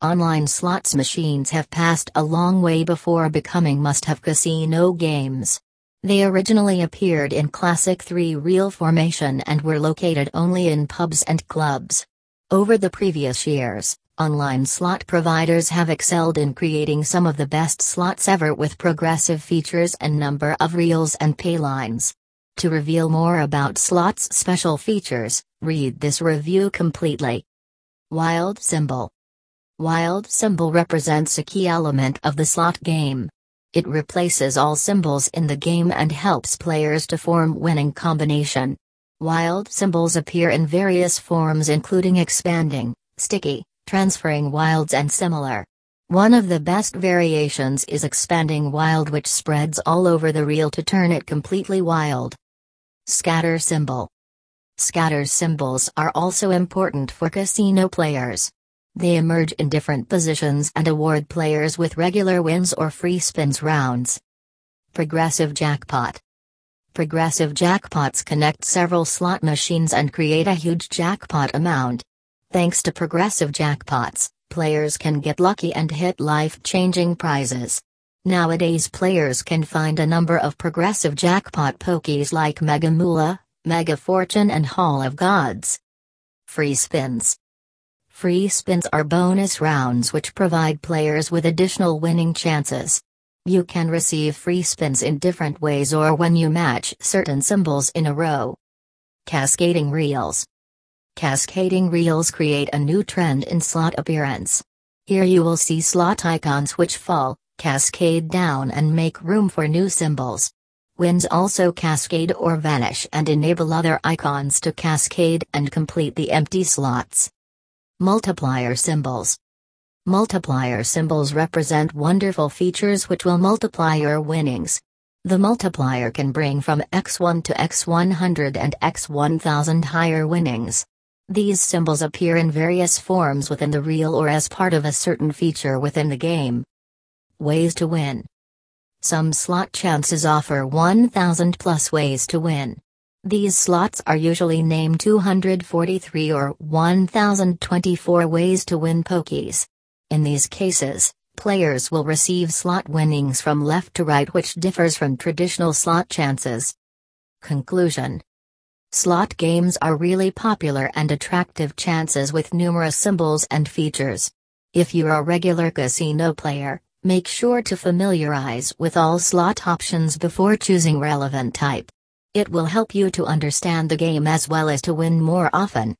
online slots machines have passed a long way before becoming must have casino games. They originally appeared in classic three reel formation and were located only in pubs and clubs. Over the previous years, online slot providers have excelled in creating some of the best slots ever with progressive features and number of reels and paylines. To reveal more about slots' special features, read this review completely. Wild Symbol Wild Symbol represents a key element of the slot game. It replaces all symbols in the game and helps players to form winning combination. Wild symbols appear in various forms including expanding, sticky, transferring wilds and similar. One of the best variations is expanding wild which spreads all over the reel to turn it completely wild. Scatter symbol. Scatter symbols are also important for casino players. They emerge in different positions and award players with regular wins or free spins rounds. Progressive Jackpot Progressive jackpots connect several slot machines and create a huge jackpot amount. Thanks to progressive jackpots, players can get lucky and hit life changing prizes. Nowadays, players can find a number of progressive jackpot pokies like Mega Moolah, Mega Fortune, and Hall of Gods. Free spins. Free spins are bonus rounds which provide players with additional winning chances. You can receive free spins in different ways or when you match certain symbols in a row. Cascading Reels Cascading reels create a new trend in slot appearance. Here you will see slot icons which fall, cascade down and make room for new symbols. Winds also cascade or vanish and enable other icons to cascade and complete the empty slots. Multiplier symbols. Multiplier symbols represent wonderful features which will multiply your winnings. The multiplier can bring from x1 to x100 and x1000 higher winnings. These symbols appear in various forms within the reel or as part of a certain feature within the game. Ways to win. Some slot chances offer 1000 plus ways to win. These slots are usually named 243 or 1024 ways to win pokies. In these cases, players will receive slot winnings from left to right which differs from traditional slot chances. Conclusion Slot games are really popular and attractive chances with numerous symbols and features. If you're a regular casino player, Make sure to familiarize with all slot options before choosing relevant type. It will help you to understand the game as well as to win more often.